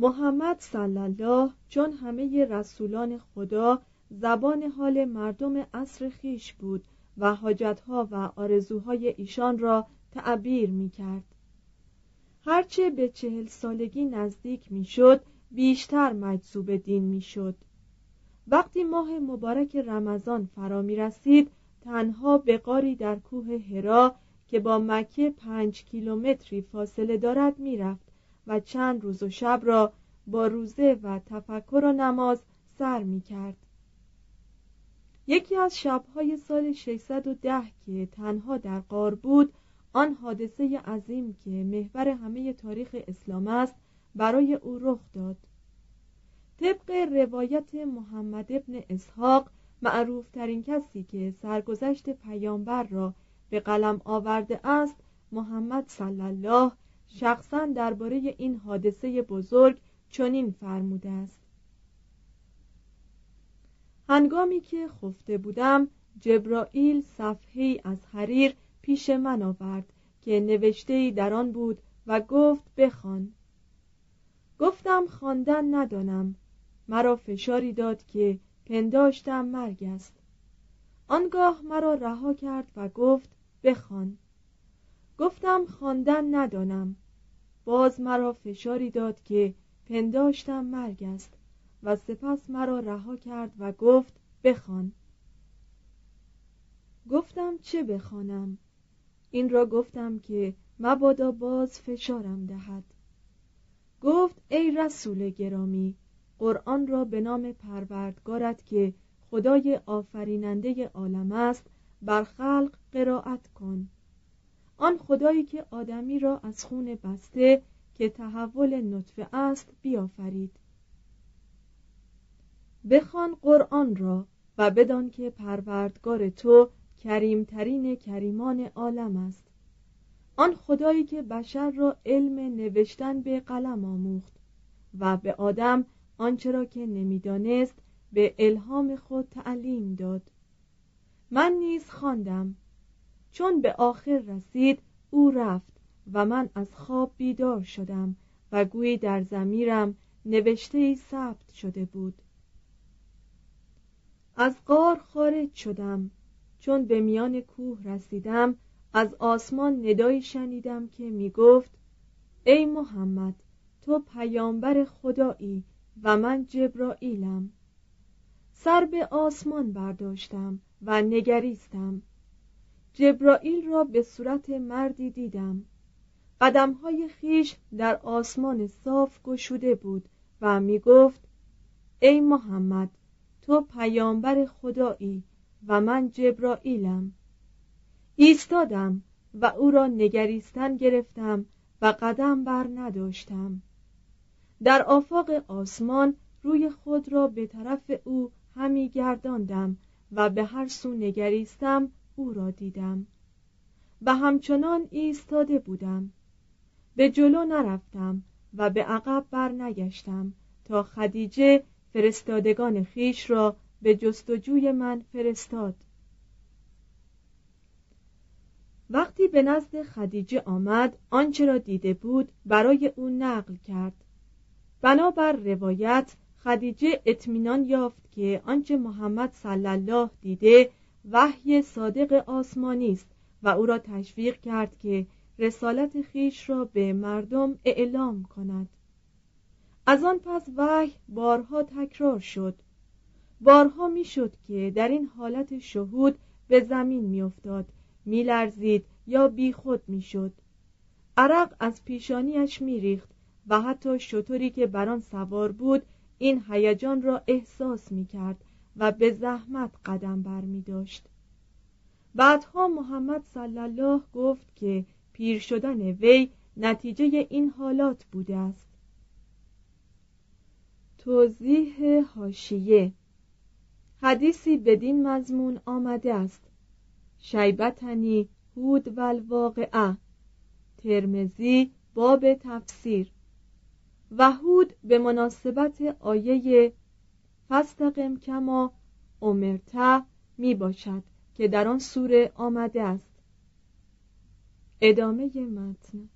محمد صلی الله چون همه رسولان خدا زبان حال مردم عصر خیش بود و حاجتها و آرزوهای ایشان را تعبیر می کرد. هرچه به چهل سالگی نزدیک می شد بیشتر مجذوب دین می شد. وقتی ماه مبارک رمضان فرا می رسید تنها به قاری در کوه هرا که با مکه پنج کیلومتری فاصله دارد می‌رفت و چند روز و شب را با روزه و تفکر و نماز سر می کرد. یکی از شبهای سال 610 که تنها در قار بود آن حادثه عظیم که محور همه تاریخ اسلام است برای او رخ داد طبق روایت محمد ابن اسحاق معروف ترین کسی که سرگذشت پیامبر را به قلم آورده است محمد صلی الله شخصا درباره این حادثه بزرگ چنین فرموده است. هنگامی که خفته بودم جبرائیل صفحه از حریر پیش من آورد که نوشته در آن بود و گفت بخوان. گفتم خواندن ندانم. مرا فشاری داد که پنداشتم مرگ است. آنگاه مرا رها کرد و گفت بخوان. گفتم خواندن ندانم. باز مرا فشاری داد که پنداشتم مرگ است و سپس مرا رها کرد و گفت بخوان. گفتم چه بخوانم؟ این را گفتم که مبادا باز فشارم دهد. گفت ای رسول گرامی قرآن را به نام پروردگارت که خدای آفریننده عالم است بر خلق قرائت کن. آن خدایی که آدمی را از خون بسته که تحول نطفه است بیافرید. بخوان قرآن را و بدان که پروردگار تو کریمترین کریمان عالم است. آن خدایی که بشر را علم نوشتن به قلم آموخت و به آدم آنچه را که نمی‌دانست به الهام خود تعلیم داد. من نیز خواندم چون به آخر رسید او رفت و من از خواب بیدار شدم و گویی در زمیرم نوشته ای ثبت شده بود. از غار خارج شدم. چون به میان کوه رسیدم از آسمان ندایی شنیدم که می گفت ای محمد تو پیامبر خدایی و من جبرائیلم. سر به آسمان برداشتم و نگریستم. جبرائیل را به صورت مردی دیدم. قدمهای خیش در آسمان صاف گشوده بود و می گفت ای محمد تو پیامبر خدایی و من جبرائیلم. ایستادم و او را نگریستن گرفتم و قدم بر نداشتم. در آفاق آسمان روی خود را به طرف او همی گرداندم و به هر سو نگریستم او را دیدم و همچنان ایستاده بودم. به جلو نرفتم و به عقب بر نگشتم تا خدیجه فرستادگان خیش را به جستجوی من فرستاد. وقتی به نزد خدیجه آمد آنچه را دیده بود برای او نقل کرد. بنابر روایت خدیجه اطمینان یافت که آنچه محمد صلی الله دیده وحی صادق آسمانی است و او را تشویق کرد که رسالت خیش را به مردم اعلام کند. از آن پس وحی بارها تکرار شد. بارها می‌شد که در این حالت شهود به زمین میافتاد میلرزید یا بیخود می‌شد. عرق از پیشانیش میریخت و حتی شطوری که بر آن سوار بود این هیجان را احساس می‌کرد. و به زحمت قدم بر می داشت. بعدها محمد صلی الله گفت که پیر شدن وی نتیجه این حالات بوده است. توضیح هاشیه حدیثی بدین مضمون آمده است. شیبتنی هود و الواقعه. ترمزی باب تفسیر. و هود به مناسبت آیه فستقم کما امرته می باشد که در آن سوره آمده است. ادامه متن.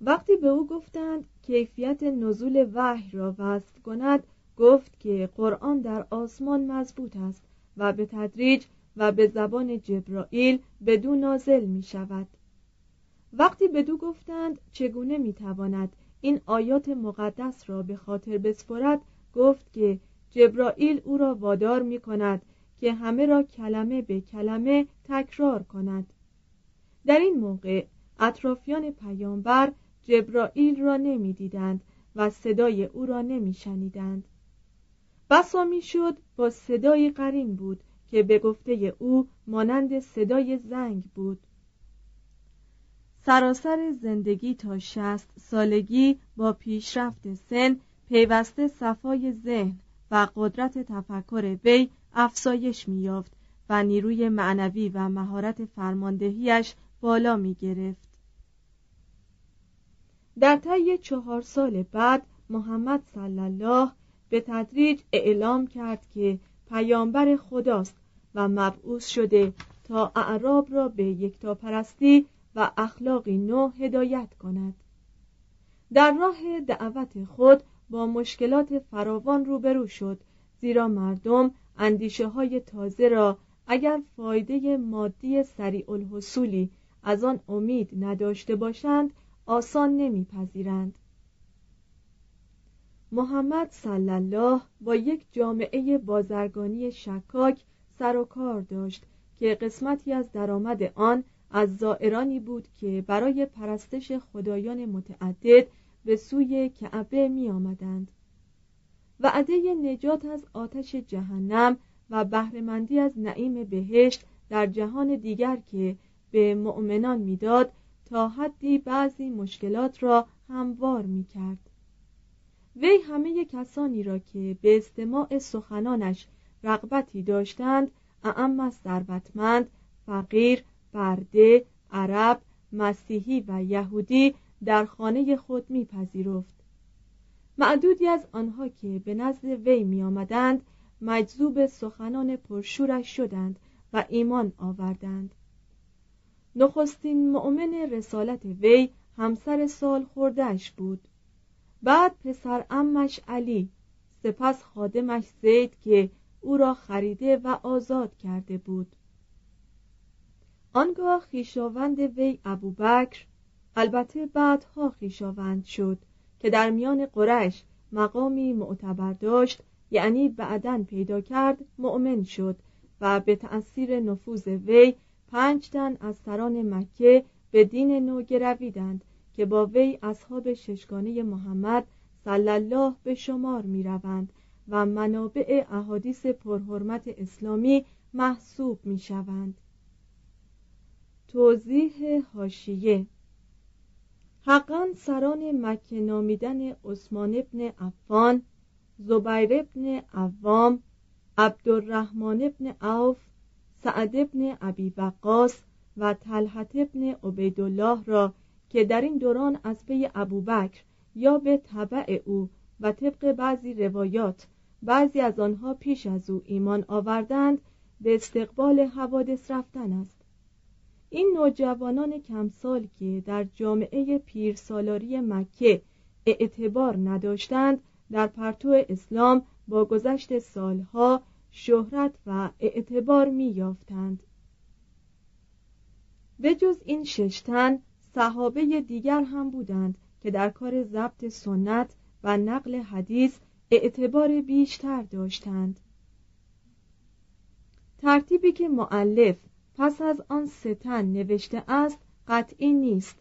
وقتی به او گفتند کیفیت نزول وحی را وصف کند گفت که قرآن در آسمان مضبوط است و به تدریج و به زبان جبرائیل بدو نازل می شود وقتی بدو گفتند چگونه می تواند این آیات مقدس را به خاطر بسپرد گفت که جبرائیل او را وادار می کند که همه را کلمه به کلمه تکرار کند. در این موقع اطرافیان پیامبر جبرائیل را نمی‌دیدند و صدای او را نمیشنیدند بسا می‌شد با صدای قرین بود که به گفته او مانند صدای زنگ بود. سراسر زندگی تا شست سالگی با پیشرفت سن پیوسته صفای ذهن و قدرت تفکر وی افزایش میافت و نیروی معنوی و مهارت فرماندهیش بالا می گرفت. در طی چهار سال بعد محمد صلی الله به تدریج اعلام کرد که پیامبر خداست و مبعوث شده تا اعراب را به یکتاپرستی و اخلاقی نو هدایت کند در راه دعوت خود با مشکلات فراوان روبرو شد زیرا مردم اندیشه های تازه را اگر فایده مادی سریع الحصولی از آن امید نداشته باشند آسان نمیپذیرند. محمد صلی الله با یک جامعه بازرگانی شکاک سر و کار داشت که قسمتی از درآمد آن از زائرانی بود که برای پرستش خدایان متعدد به سوی کعبه می آمدند وعده نجات از آتش جهنم و بهرهمندی از نعیم بهشت در جهان دیگر که به مؤمنان می‌داد تا حدی بعضی مشکلات را هموار می کرد وی همه کسانی را که به استماع سخنانش رغبتی داشتند اعم از ثروتمند فقیر برده عرب مسیحی و یهودی در خانه خود میپذیرفت. معدودی از آنها که به نزد وی می آمدند مجذوب سخنان پرشورش شدند و ایمان آوردند. نخستین مؤمن رسالت وی همسر سال خوردهش بود. بعد پسر امش علی سپس خادمش زید که او را خریده و آزاد کرده بود. آنگاه خیشاوند وی ابوبکر البته بعدها خیشاوند شد که در میان قرش مقامی معتبر داشت یعنی بعدا پیدا کرد مؤمن شد و به تأثیر نفوذ وی پنج تن از سران مکه به دین نو گرویدند که با وی اصحاب ششگانه محمد صلی الله به شمار می روند و منابع احادیث پرحرمت اسلامی محسوب می شوند توضیح هاشیه حقا سران مکه نامیدن عثمان ابن عفان زبیر ابن عوام عبدالرحمن ابن عوف سعد ابن ابی وقاص و طلحت ابن عبیدالله را که در این دوران از پی ابوبکر یا به طبع او و طبق بعضی روایات بعضی از آنها پیش از او ایمان آوردند به استقبال حوادث رفتن است. این نوجوانان کمسال که در جامعه پیرسالاری مکه اعتبار نداشتند در پرتو اسلام با گذشت سالها شهرت و اعتبار می یافتند به جز این ششتن صحابه دیگر هم بودند که در کار ضبط سنت و نقل حدیث اعتبار بیشتر داشتند. ترتیبی که معلف پس از آن ستن نوشته است قطعی نیست.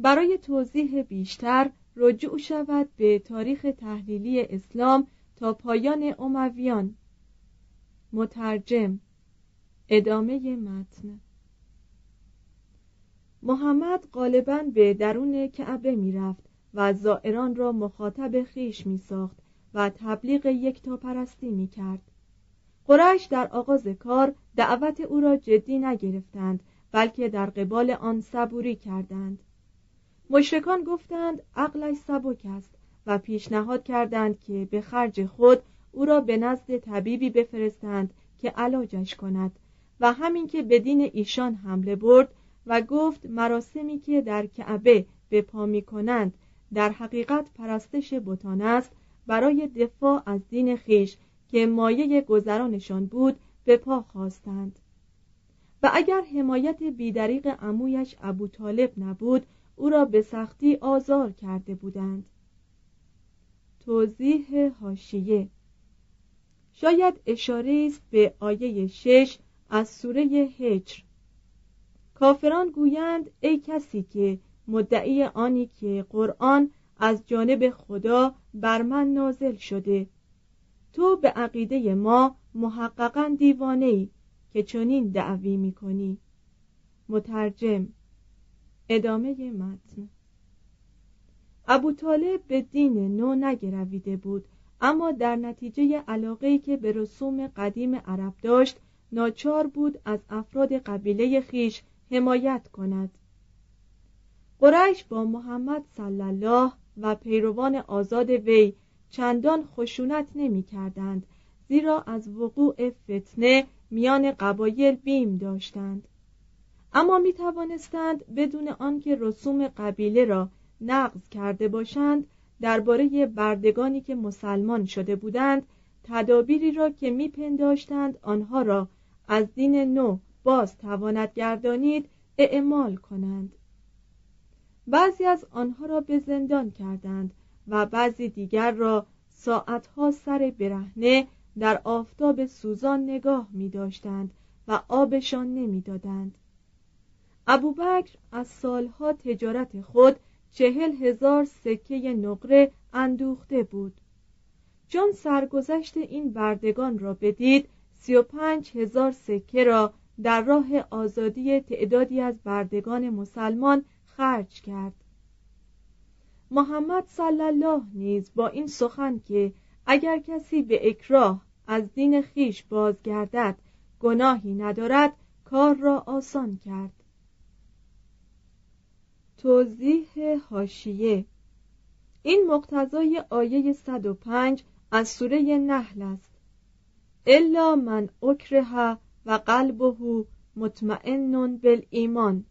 برای توضیح بیشتر رجوع شود به تاریخ تحلیلی اسلام تا پایان امویان مترجم ادامه متن. محمد غالبا به درون کعبه می رفت و زائران را مخاطب خیش می ساخت و تبلیغ یک تا پرستی می کرد قرش در آغاز کار دعوت او را جدی نگرفتند بلکه در قبال آن صبوری کردند. مشرکان گفتند عقلش سبک است و پیشنهاد کردند که به خرج خود او را به نزد طبیبی بفرستند که علاجش کند و همین که به دین ایشان حمله برد و گفت مراسمی که در کعبه به پا می کنند در حقیقت پرستش بتان است برای دفاع از دین خیش که مایه گذرانشان بود به پا خواستند. و اگر حمایت بیدریق عمویش ابو طالب نبود او را به سختی آزار کرده بودند. توضیح هاشیه شاید اشاره است به آیه شش از سوره هجر کافران گویند ای کسی که مدعی آنی که قرآن از جانب خدا بر من نازل شده تو به عقیده ما محققا دیوانه ای که چنین دعوی می‌کنی. مترجم ادامه متن. ابو طالب به دین نو نگرویده بود اما در نتیجه علاقه‌ای که به رسوم قدیم عرب داشت ناچار بود از افراد قبیله خیش حمایت کند. قریش با محمد صلی الله و پیروان آزاد وی چندان خشونت نمی کردند زیرا از وقوع فتنه میان قبایل بیم داشتند. اما می توانستند بدون آنکه رسوم قبیله را نقض کرده باشند درباره بردگانی که مسلمان شده بودند تدابیری را که میپنداشتند آنها را از دین نو باز تواند گردانید اعمال کنند. بعضی از آنها را به زندان کردند. و بعضی دیگر را ساعتها سر برهنه در آفتاب سوزان نگاه می داشتند و آبشان نمی‌دادند. ابوبکر از سالها تجارت خود چهل هزار سکه نقره اندوخته بود چون سرگذشت این بردگان را بدید سی و پنج هزار سکه را در راه آزادی تعدادی از بردگان مسلمان خرج کرد محمد صلی الله نیز با این سخن که اگر کسی به اکراه از دین خیش بازگردد گناهی ندارد کار را آسان کرد. توضیح هاشیه این مقتضای آیه 105 از سوره نحل است. الا من اکره و قلبه مطمئن بالایمان.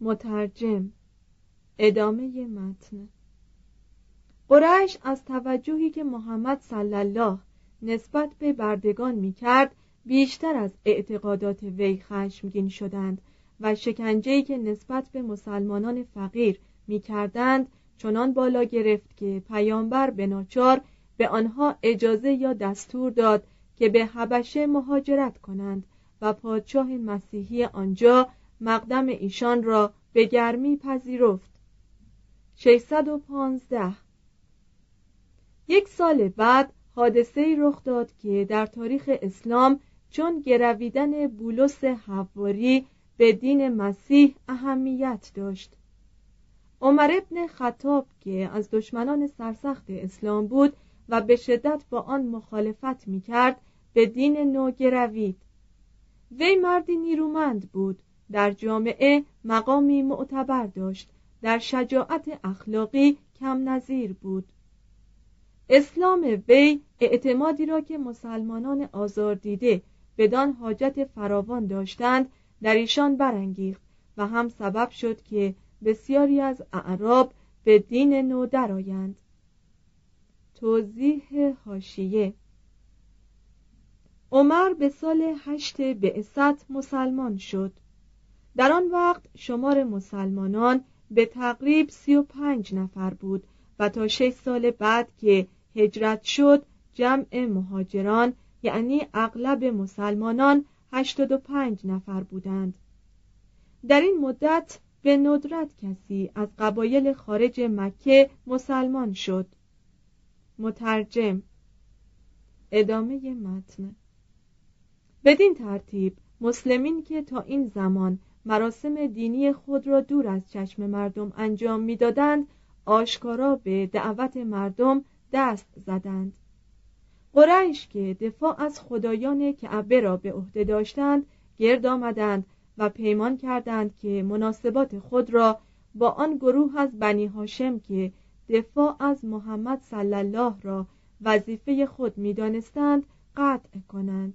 مترجم ادامه متن. قریش از توجهی که محمد صلی الله نسبت به بردگان می کرد بیشتر از اعتقادات وی خشمگین شدند و شکنجهی که نسبت به مسلمانان فقیر می کردند چنان بالا گرفت که پیامبر به ناچار به آنها اجازه یا دستور داد که به حبشه مهاجرت کنند و پادشاه مسیحی آنجا مقدم ایشان را به گرمی پذیرفت. 615 یک سال بعد حادثه رخ داد که در تاریخ اسلام چون گرویدن بولس حواری به دین مسیح اهمیت داشت. عمر ابن خطاب که از دشمنان سرسخت اسلام بود و به شدت با آن مخالفت می کرد به دین نو گروید وی مردی نیرومند بود در جامعه مقامی معتبر داشت. در شجاعت اخلاقی کم نظیر بود. اسلام وی اعتمادی را که مسلمانان آزار دیده بدان حاجت فراوان داشتند در ایشان برانگیخت و هم سبب شد که بسیاری از اعراب به دین نو درآیند. توضیح هاشیه عمر به سال هشت بعثت مسلمان شد. در آن وقت شمار مسلمانان به تقریب سی و پنج نفر بود و تا شش سال بعد که هجرت شد جمع مهاجران یعنی اغلب مسلمانان هشتاد و پنج نفر بودند. در این مدت به ندرت کسی از قبایل خارج مکه مسلمان شد. مترجم ادامه متن. بدین ترتیب مسلمین که تا این زمان مراسم دینی خود را دور از چشم مردم انجام می‌دادند. آشکارا به دعوت مردم دست زدند. قریش که دفاع از خدایان کعبه را به عهده داشتند گرد آمدند و پیمان کردند که مناسبات خود را با آن گروه از بنی هاشم که دفاع از محمد صلی الله را وظیفه خود می‌دانستند قطع کنند.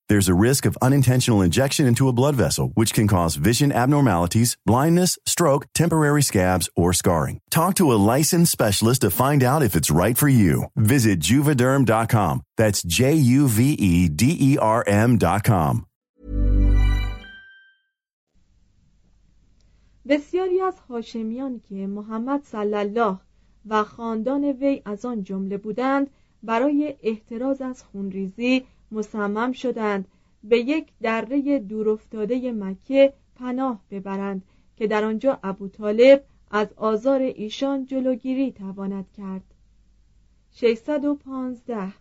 There's a risk of unintentional injection into a blood vessel, which can cause vision abnormalities, blindness, stroke, temporary scabs, or scarring. Talk to a licensed specialist to find out if it's right for you. Visit juvederm.com. That's J U V E D E R M.com. بسیاری از هاشمیان که محمد صلی الله و خاندان وی از آن جمله بودند برای احتراز از خونریزی مصمم شدند به یک دره دورافتاده مکه پناه ببرند که در آنجا ابو طالب از آزار ایشان جلوگیری تواند کرد. 615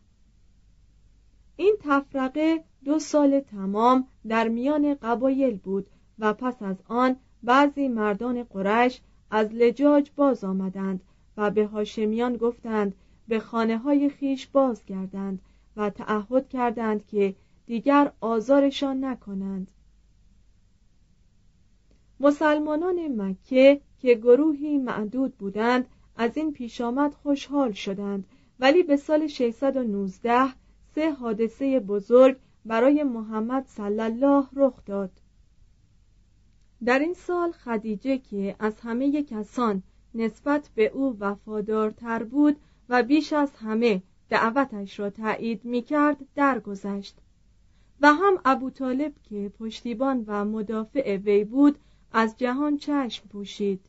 این تفرقه دو سال تمام در میان قبایل بود و پس از آن بعضی مردان قرش از لجاج باز آمدند و به هاشمیان گفتند به خانه های خیش بازگردند تعهد کردند که دیگر آزارشان نکنند. مسلمانان مکه که گروهی معدود بودند از این پیش آمد خوشحال شدند ولی به سال 619 سه حادثه بزرگ برای محمد صلی الله رخ داد. در این سال خدیجه که از همه کسان نسبت به او وفادارتر بود و بیش از همه دعوتش را تایید می کرد درگذشت. و هم ابو طالب که پشتیبان و مدافع وی بود از جهان چشم پوشید.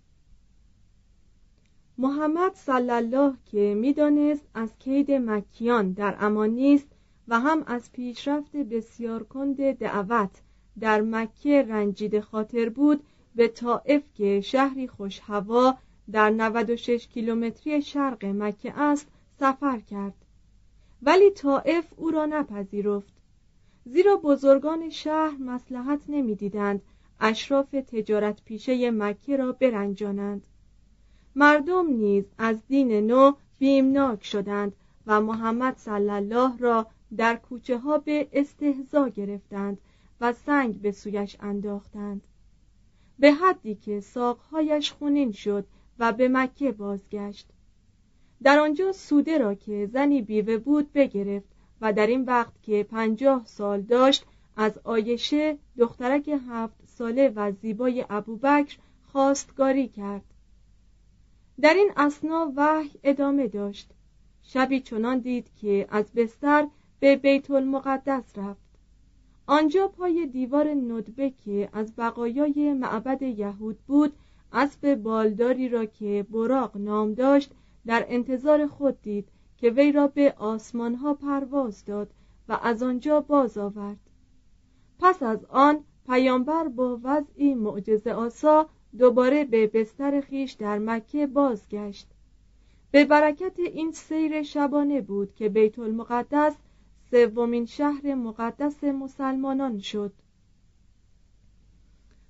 محمد صلی الله که می‌دانست از کید مکیان در امان نیست و هم از پیشرفت بسیار کند دعوت در مکه رنجید خاطر بود به طائف که شهری خوش هوا در 96 کیلومتری شرق مکه است سفر کرد. ولی طائف او را نپذیرفت. زیرا بزرگان شهر مسلحت نمی‌دیدند اشراف تجارت پیشه مکه را برنجانند. مردم نیز از دین نو بیمناک شدند و محمد صلی الله را در کوچه ها به استهزا گرفتند و سنگ به سویش انداختند. به حدی که ساقهایش خونین شد و به مکه بازگشت. در آنجا سوده را که زنی بیوه بود بگرفت و در این وقت که پنجاه سال داشت از آیشه دخترک هفت ساله و زیبای ابوبکر خواستگاری کرد. در این اسنا وحی ادامه داشت. شبی چنان دید که از بستر به بیت المقدس رفت. آنجا پای دیوار ندبه که از بقایای معبد یهود بود اسب بالداری را که براق نام داشت در انتظار خود دید که وی را به آسمان ها پرواز داد و از آنجا باز آورد. پس از آن پیامبر با وضعی معجزه آسا دوباره به بستر خیش در مکه بازگشت. به برکت این سیر شبانه بود که بیت المقدس سومین شهر مقدس مسلمانان شد.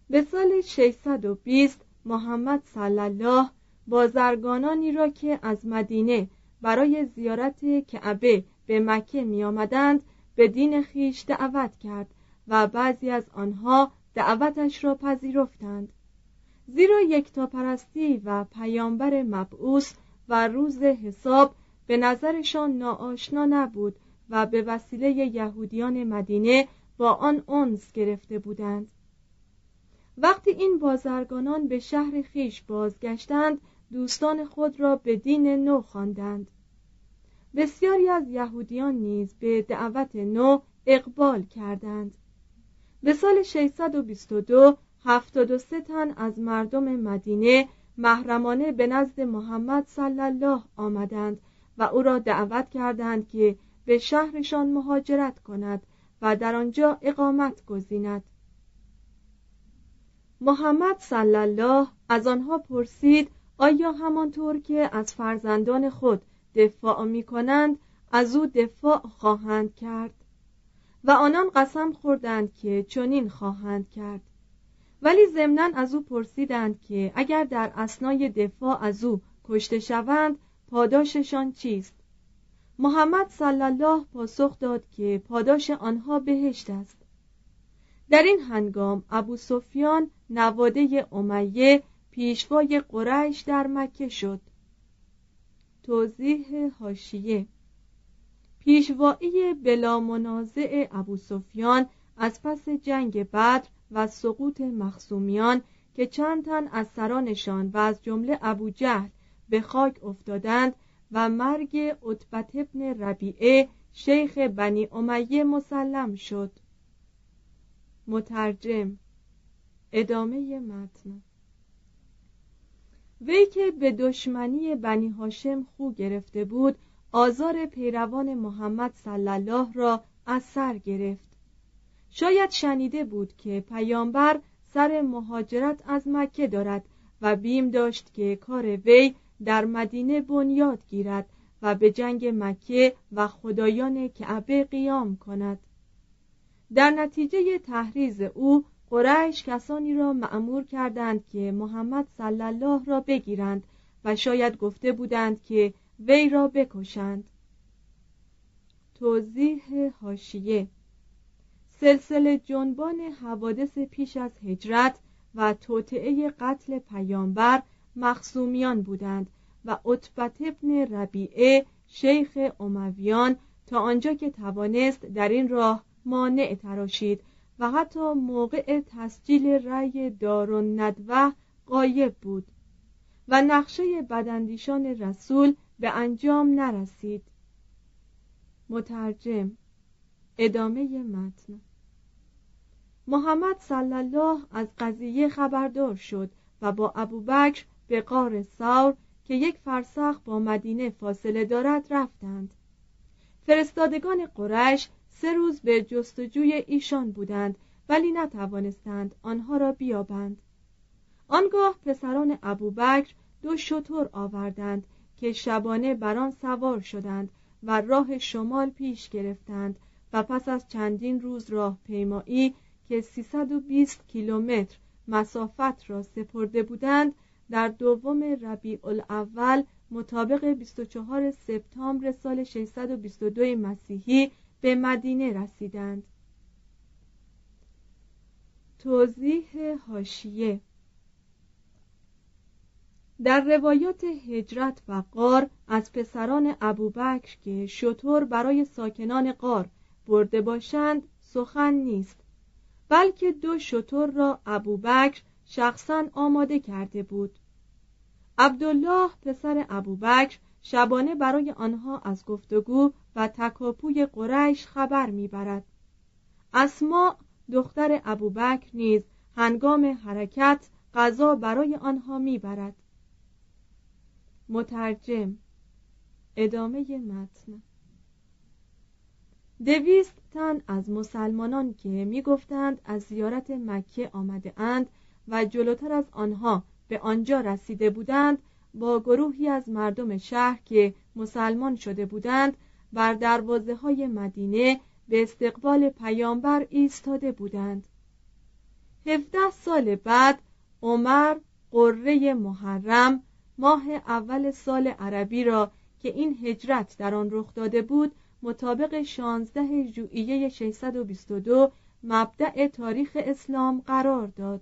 به سال 620 محمد صلی الله بازرگانانی را که از مدینه برای زیارت کعبه به مکه می آمدند به دین خیش دعوت کرد و بعضی از آنها دعوتش را پذیرفتند. زیرا یکتا پرستی و پیامبر مبعوث و روز حساب به نظرشان ناآشنا نبود و به وسیله یهودیان مدینه با آن انس گرفته بودند. وقتی این بازرگانان به شهر خیش بازگشتند دوستان خود را به دین نو خواندند. بسیاری از یهودیان نیز به دعوت نو اقبال کردند. به سال 622 73 تن از مردم مدینه محرمانه به نزد محمد صلی الله آمدند و او را دعوت کردند که به شهرشان مهاجرت کند و در آنجا اقامت گزیند. محمد صلی الله از آنها پرسید آیا همانطور که از فرزندان خود دفاع می کنند از او دفاع خواهند کرد؟ و آنان قسم خوردند که چنین خواهند کرد. ولی ضمنا از او پرسیدند که اگر در اسنای دفاع از او کشته شوند پاداششان چیست؟ محمد صلی الله پاسخ داد که پاداش آنها بهشت است. در این هنگام ابو سفیان نواده امیه پیشوای قریش در مکه شد. توضیح هاشیه پیشوایی بلا منازع ابو سفیان از پس جنگ بدر و سقوط مخصومیان که چند تن از سرانشان و از جمله ابو جهل به خاک افتادند و مرگ عتبت ابن ربیعه شیخ بنی امیه مسلم شد. مترجم. ادامه متن. وی که به دشمنی بنی هاشم خو گرفته بود آزار پیروان محمد صلی الله را از سر گرفت. شاید شنیده بود که پیامبر سر مهاجرت از مکه دارد و بیم داشت که کار وی در مدینه بنیاد گیرد و به جنگ مکه و خدایان کعبه قیام کند. در نتیجه تحریز او قریش کسانی را معمور کردند که محمد صلی الله را بگیرند و شاید گفته بودند که وی را بکشند. توضیح هاشیه سلسله جنبان حوادث پیش از هجرت و توطعه قتل پیامبر مخصومیان بودند و عتبت ابن ربیعه شیخ امویان تا آنجا که توانست در این راه مانع تراشید و حتی موقع تسجیل رأی دارون ندوه قایب بود و نقشه بدندیشان رسول به انجام نرسید. مترجم ادامه متن. محمد صلی الله از قضیه خبردار شد و با ابوبکر به قار سور که یک فرسخ با مدینه فاصله دارد رفتند. فرستادگان قرش سه روز به جستجوی ایشان بودند ولی نتوانستند آنها را بیابند. آنگاه پسران ابوبکر دو شتر آوردند که شبانه بر آن سوار شدند و راه شمال پیش گرفتند و پس از چندین روز راه پیمایی که 320 کیلومتر مسافت را سپرده بودند در دوم ربیع الاول مطابق 24 سپتامبر سال 622 مسیحی به مدینه رسیدند. توضیح هاشیه در روایات هجرت و قار از پسران ابوبکر که شطور برای ساکنان قار برده باشند سخن نیست. بلکه دو شطور را ابوبکر شخصا آماده کرده بود. عبدالله پسر ابوبکر شبانه برای آنها از گفتگو و تکاپوی قریش خبر می‌برد. اسما دختر ابوبکر نیز هنگام حرکت غذا برای آنها می‌برد. مترجم ادامه متن. دویست تن از مسلمانان که می‌گفتند از زیارت مکه آمده اند و جلوتر از آنها به آنجا رسیده بودند با گروهی از مردم شهر که مسلمان شده بودند بر دروازه های مدینه به استقبال پیامبر ایستاده بودند. هفده سال بعد عمر قره محرم ماه اول عربی عربی را که این هجرت در آن رخ داده بود مطابق 16 ژوئیه 622 مبدع تاریخ اسلام قرار داد.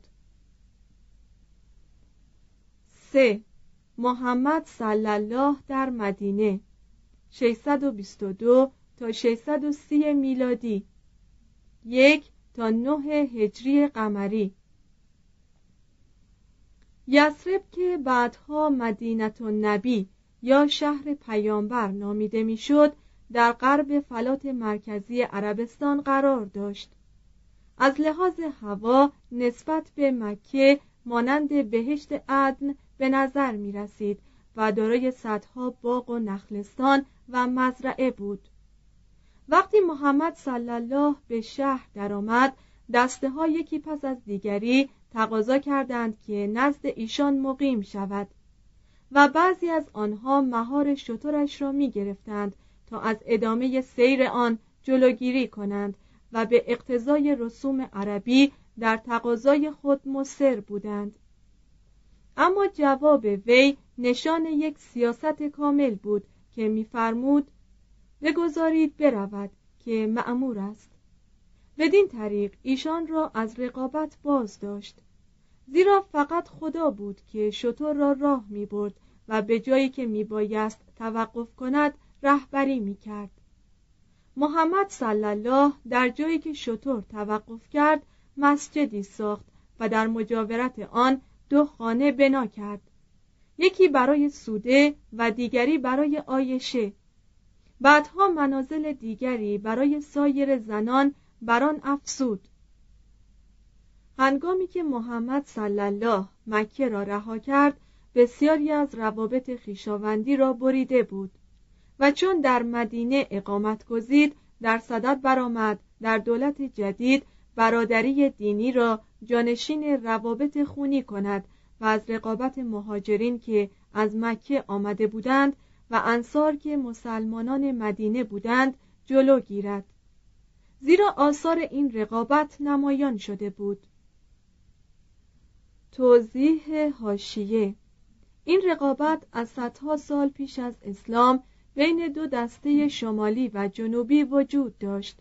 3 محمد صلی الله در مدینه. 622 تا 630 میلادی. یک تا نه هجری قمری. یسرب که بعدها مدینت نبی یا شهر پیامبر نامیده می‌شد در غرب فلات مرکزی عربستان قرار داشت. از لحاظ هوا نسبت به مکه مانند بهشت عدن به نظر می رسید و دارای صدها باغ و نخلستان و مزرعه بود. وقتی محمد صلی الله به شهر درآمد دسته ها یکی پس از دیگری تقاضا کردند که نزد ایشان مقیم شود و بعضی از آنها مهار شطورش را می گرفتند تا از ادامه سیر آن جلوگیری کنند و به اقتضای رسوم عربی در تقاضای خود مصر بودند. اما جواب وی نشان یک سیاست کامل بود که میفرمود بگذارید برود که معمور است. بدین طریق ایشان را از رقابت باز داشت. زیرا فقط خدا بود که شطور را راه می برد و به جایی که می بایست توقف کند رهبری می کرد محمد صلی الله در جایی که شطور توقف کرد مسجدی ساخت و در مجاورت آن دو خانه بنا کرد. یکی برای سوده و دیگری برای آیشه. بعدها منازل دیگری برای سایر زنان بران افسود هنگامی که محمد صلی الله مکه را رها کرد بسیاری از روابط خیشاوندی را بریده بود و چون در مدینه اقامت گزید در صدد برآمد در دولت جدید برادری دینی را جانشین روابط خونی کند و از رقابت مهاجرین که از مکه آمده بودند و انصار که مسلمانان مدینه بودند جلو گیرد. زیرا آثار این رقابت نمایان شده بود. توضیح هاشیه این رقابت از صدها سال پیش از اسلام بین دو دسته شمالی و جنوبی وجود داشت.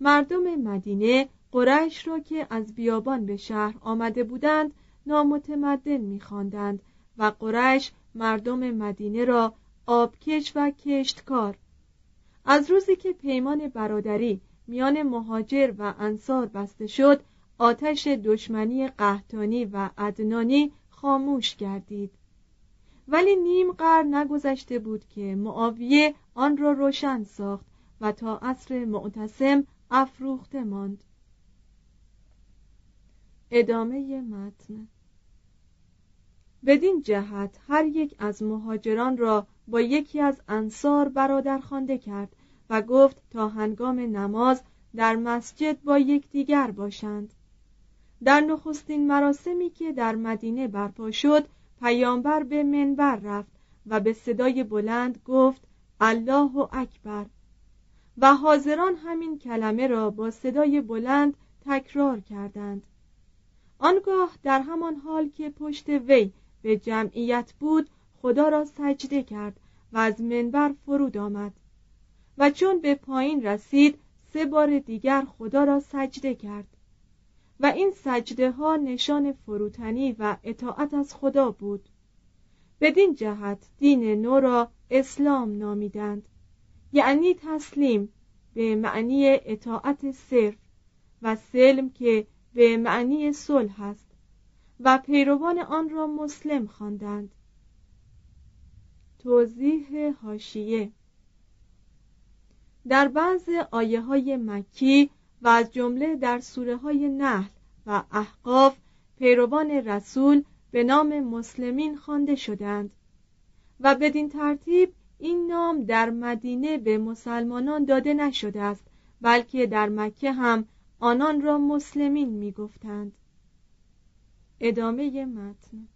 مردم مدینه قریش را که از بیابان به شهر آمده بودند نامتمدن میخواندند و قریش مردم مدینه را آبکش و کشتکار. از روزی که پیمان برادری میان مهاجر و انصار بسته شد آتش دشمنی قهتانی و عدنانی خاموش گردید. ولی نیم قرن نگذشته بود که معاویه آن را روشن ساخت و تا عصر معتصم افروخته ماند. ادامه متن. بدین جهت هر یک از مهاجران را با یکی از انصار برادر خوانده کرد و گفت تا هنگام نماز در مسجد با یکدیگر باشند. در نخستین مراسمی که در مدینه برپا شد پیامبر به منبر رفت و به صدای بلند گفت الله اکبر. و حاضران همین کلمه را با صدای بلند تکرار کردند. آنگاه در همان حال که پشت وی به جمعیت بود خدا را سجده کرد و از منبر فرود آمد. و چون به پایین رسید سه بار دیگر خدا را سجده کرد. و این سجده ها نشان فروتنی و اطاعت از خدا بود. بدین جهت دین نو را اسلام نامیدند. یعنی تسلیم به معنی اطاعت صرف و سلم که به معنی صلح است و پیروان آن را مسلم خواندند. توضیح هاشیه در بعض آیه های مکی و از جمله در سوره های نحل و احقاف پیروان رسول به نام مسلمین خوانده شدند و بدین ترتیب این نام در مدینه به مسلمانان داده نشده است بلکه در مکه هم آنان را مسلمین می گفتند ادامه متن.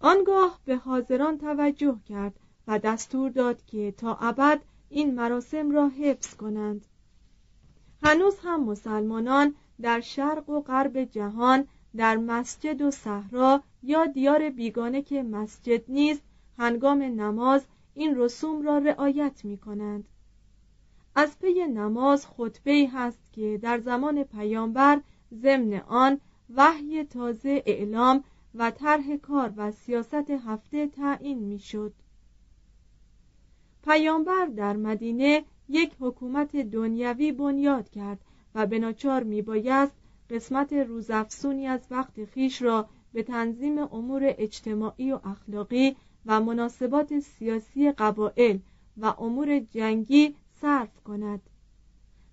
آنگاه به حاضران توجه کرد و دستور داد که تا ابد این مراسم را حفظ کنند. هنوز هم مسلمانان در شرق و غرب جهان در مسجد و صحرا یا دیار بیگانه که مسجد نیست هنگام نماز این رسوم را رعایت می کنند از پی نماز خطبه هست که در زمان پیامبر ضمن آن وحی تازه اعلام و طرح کار و سیاست هفته تعیین می‌شد. پیامبر در مدینه یک حکومت دنیوی بنیاد کرد و به ناچار میبایست قسمت روزافزونی از وقت خیش را به تنظیم امور اجتماعی و اخلاقی و مناسبات سیاسی قبایل و امور جنگی صرف کند.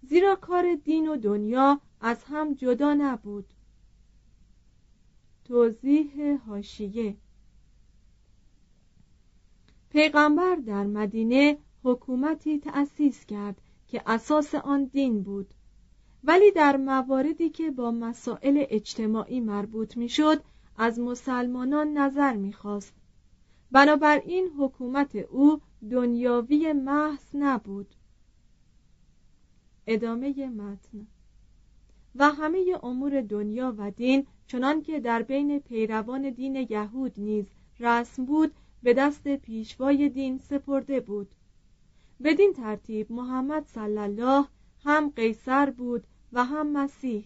زیرا کار دین و دنیا از هم جدا نبود. توضیح هاشیه پیغمبر در مدینه حکومتی تأسیس کرد که اساس آن دین بود. ولی در مواردی که با مسائل اجتماعی مربوط می‌شد از مسلمانان نظر می‌خواست. بنابراین حکومت او دنیاوی محض نبود. ادامه متن. و همه امور دنیا و دین چنان که در بین پیروان دین یهود نیز رسم بود به دست پیشوای دین سپرده بود. بدین ترتیب محمد صلی الله هم قیصر بود و هم مسیح.